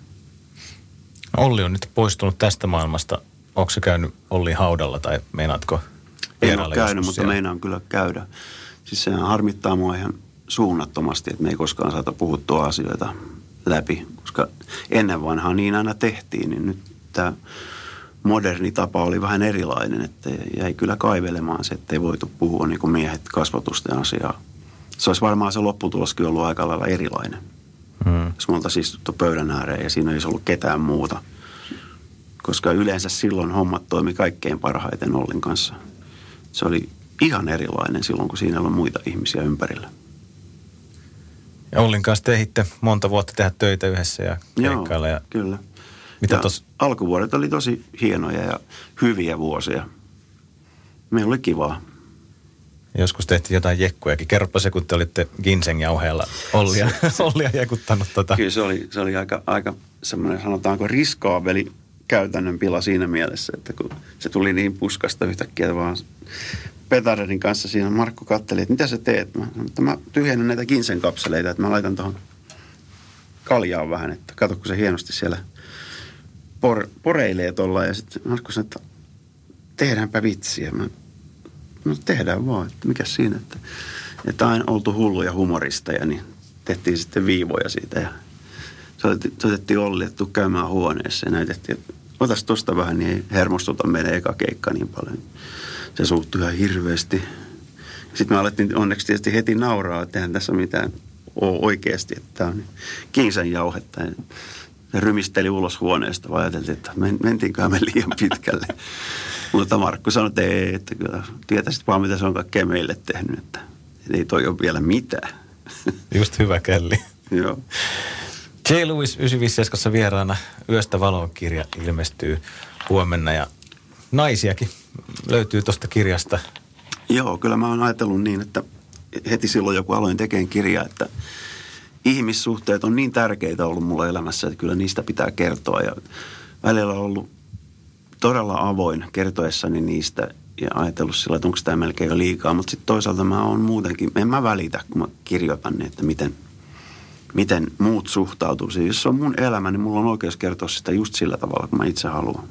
B: Olli on nyt poistunut tästä maailmasta. Onko se käynyt Olli haudalla tai meinaatko
C: En ole käynyt, mutta siellä? meinaan kyllä käydä. Siis sehän harmittaa mua ihan suunnattomasti, että me ei koskaan saata puhuttua asioita läpi. Koska ennen vanhaa niin aina tehtiin, niin nyt tämä moderni tapa oli vähän erilainen, että jäi kyllä kaivelemaan se, että ei voitu puhua niin kuin miehet kasvatusten asiaa. Se olisi varmaan se lopputuloskin ollut aika lailla erilainen. Hmm. Jos me oltaisiin istuttu pöydän ääreen ja siinä ei olisi ollut ketään muuta. Koska yleensä silloin hommat toimi kaikkein parhaiten Ollin kanssa. Se oli ihan erilainen silloin, kun siinä on muita ihmisiä ympärillä.
B: Ja Ollin kanssa tehitte monta vuotta tehdä töitä yhdessä ja keikkailla.
C: Ja kyllä.
B: Mitä tos...
C: Alkuvuodet oli tosi hienoja ja hyviä vuosia. Meillä oli kivaa.
B: Joskus tehtiin jotain jekkujakin. Kerropa se, kun te olitte Ginseng-jauheella Ollia, Ollia jekuttanut. Tota.
C: Kyllä se oli, se oli aika, aika semmoinen, sanotaanko riskaaveli käytännön pila siinä mielessä, että kun se tuli niin puskasta yhtäkkiä vaan Petaredin kanssa siinä Markku katteli, että mitä sä teet? Mä, että mä tyhjennän näitä Ginsen kapseleita, että mä laitan tuohon kaljaan vähän, että katso kun se hienosti siellä por, poreilee tuolla. Ja sitten Markku sanoi, että tehdäänpä vitsiä. Mä, no tehdään vaan, että mikä siinä, että, että aina oltu hulluja humoristeja, niin tehtiin sitten viivoja siitä ja soitettiin Olli, että käymään huoneessa ja näytettiin, että otas tosta vähän, niin hermostuta meidän eka keikka niin paljon se suuttui ihan hirveästi. Sitten me alettiin onneksi tietysti heti nauraa, että eihän tässä mitään ole oikeasti, että tämä on kinsän jauhetta. Se rymisteli ulos huoneesta, vaan ajateltiin, että mentiinköhän me liian pitkälle. Mutta Markku sanoi, että ei, että kyllä tietäisit vaan, mitä se on kaikkea meille tehnyt, että ei toi ole vielä mitään.
B: Just hyvä kelli.
C: Joo.
B: J. Lewis 957 vieraana Yöstä valon kirja ilmestyy huomenna ja naisiakin löytyy tuosta kirjasta.
C: Joo, kyllä mä oon ajatellut niin, että heti silloin joku aloin tekemään kirjaa, että ihmissuhteet on niin tärkeitä ollut mulla elämässä, että kyllä niistä pitää kertoa. Ja välillä on ollut todella avoin kertoessani niistä ja ajatellut sillä, että onko tämä melkein jo liikaa. Mutta sitten toisaalta mä oon muutenkin, en mä välitä, kun mä kirjoitan, että miten, miten muut suhtautuu. Siis jos se on mun elämä, niin mulla on oikeus kertoa sitä just sillä tavalla, kun mä itse haluan.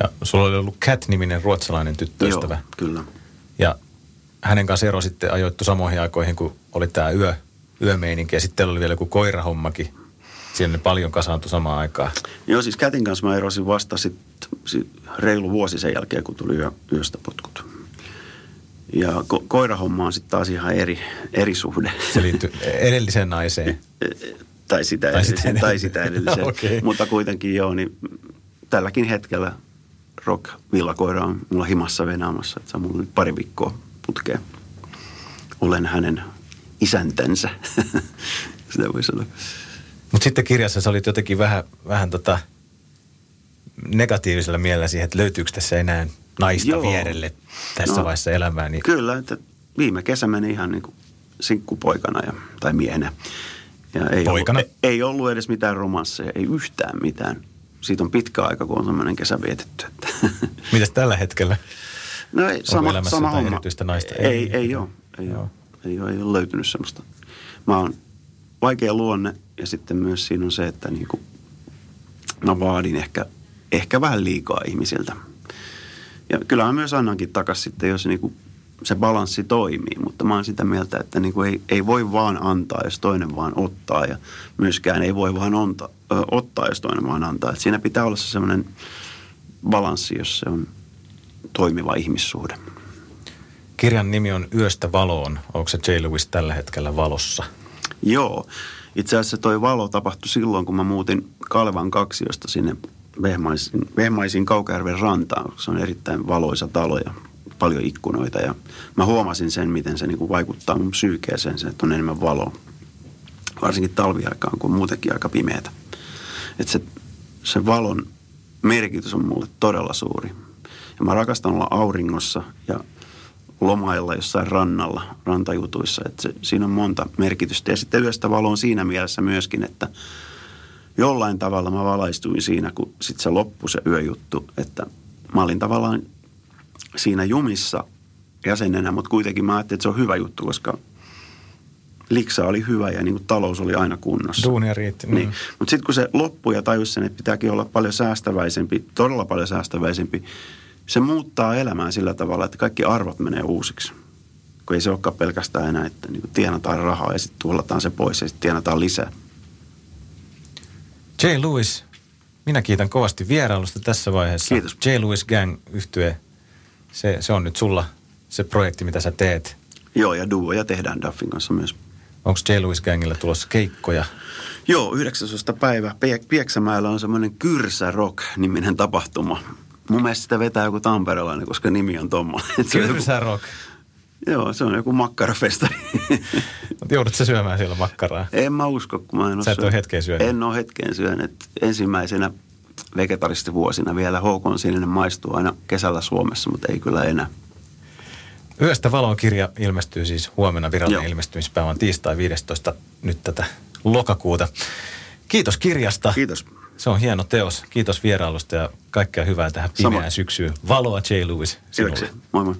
B: Ja sulla oli ollut Cat-niminen ruotsalainen tyttöystävä.
C: Joo, kyllä.
B: Ja hänen kanssa ero sitten ajoittu samoihin aikoihin, kun oli tämä yö, yömeininki. Ja sitten oli vielä joku koirahommakin. Siinä paljon kasaantui samaan aikaan.
C: Joo, siis Kätin kanssa mä erosin vasta sitten sit reilu vuosi sen jälkeen, kun tuli yö, yöstä potkut. Ja ko- koirahomma on sitten taas ihan eri, eri suhde.
B: Se liittyy edelliseen naiseen.
C: tai sitä tai edelliseen. Tai sitä edelliseen. okay. Mutta kuitenkin joo, niin tälläkin hetkellä rock villakoira on mulla himassa venaamassa. Että se on mulla nyt pari viikkoa putkeen. Olen hänen isäntänsä, sitä voi sanoa.
B: Mutta sitten kirjassa sä olit jotenkin vähän, vähän tota negatiivisella mielellä siihen, että löytyykö tässä enää naista Joo. vierelle tässä no, vaiheessa elämää. Niin...
C: Kyllä, että viime kesä meni ihan niin kuin sinkkupoikana ja, tai miehenä. Ja ei,
B: Poikana?
C: Ollut, ei, ei ollut edes mitään romansseja, ei yhtään mitään siitä on pitkä aika, kun on semmoinen kesä vietetty.
B: Mitäs tällä hetkellä?
C: No ei, sama, sama homma.
B: erityistä naista?
C: Ei, ei, ei ole. Ei, ole. Ei, ole, ei ole löytynyt semmoista. Mä oon vaikea luonne ja sitten myös siinä on se, että niin kuin, mä vaadin ehkä, ehkä vähän liikaa ihmisiltä. Ja kyllä mä myös annankin takaisin sitten, jos niin kuin se balanssi toimii, mutta mä oon sitä mieltä, että niin kuin ei, ei voi vaan antaa, jos toinen vaan ottaa ja myöskään ei voi vaan onta, ö, ottaa, jos toinen vaan antaa. Et siinä pitää olla se semmoinen balanssi, jos se on toimiva ihmissuhde.
B: Kirjan nimi on Yöstä valoon. Onko se J. Lewis tällä hetkellä valossa?
C: Joo. Itse asiassa toi valo tapahtui silloin, kun mä muutin Kalvan kaksiosta sinne Vehmaisin, Vehmaisin Kaukajärven rantaan. Se on erittäin valoisa talo ja paljon ikkunoita ja mä huomasin sen, miten se niin kuin vaikuttaa mun psyykeeseen, se, että on enemmän valoa. Varsinkin talviaikaan, kun on muutenkin aika pimeätä. Että se, se valon merkitys on mulle todella suuri. Ja mä rakastan olla auringossa ja lomailla jossain rannalla, rantajutuissa. Että se, siinä on monta merkitystä. Ja sitten yöstä valo on siinä mielessä myöskin, että jollain tavalla mä valaistuin siinä, kun sitten se loppui se yöjuttu. Että mä olin tavallaan siinä jumissa jäsenenä, mutta kuitenkin mä ajattelin, että se on hyvä juttu, koska liksa oli hyvä ja niin kuin talous oli aina kunnossa.
B: Duunia riitti.
C: Niin. Mm. Mutta sitten kun se loppui ja tajus sen, että pitääkin olla paljon säästäväisempi, todella paljon säästäväisempi, se muuttaa elämää sillä tavalla, että kaikki arvot menee uusiksi. Kun ei se olekaan pelkästään enää, että niin tienataan rahaa ja sitten tuhlataan se pois ja sitten tienataan lisää.
B: J. Lewis, minä kiitän kovasti vierailusta tässä vaiheessa.
C: Kiitos.
B: J. Lewis Gang yhtye, se, se on nyt sulla se projekti, mitä sä teet.
C: Joo, ja duoja tehdään Duffin kanssa myös.
B: Onko J. Lewis Gangilla tulossa keikkoja?
C: Joo, 19. päivä. Piek- Pieksämäellä on semmoinen Kyrsä Rock-niminen tapahtuma. Mun mielestä sitä vetää joku tamperelainen, koska nimi on tommoinen.
B: Kyrsä rock.
C: Joo, se on joku makkarafestari.
B: Mutta joudut sä syömään siellä makkaraa?
C: en mä usko, kun mä en ole
B: Sä et ole hetkeen syönyt?
C: En ole hetkeen syönyt. Ensimmäisenä vegetaristivuosina vielä HK sininen maistuu aina kesällä Suomessa, mutta ei kyllä enää.
B: Yöstä valon kirja ilmestyy siis huomenna virallinen
C: Joo.
B: ilmestymispäivä on tiistai 15. nyt tätä lokakuuta. Kiitos kirjasta.
C: Kiitos.
B: Se on hieno teos. Kiitos vierailusta ja kaikkea hyvää tähän pimeään syksyyn. Valoa J. Lewis sinulle.
C: Kiitoksia. Moi moi.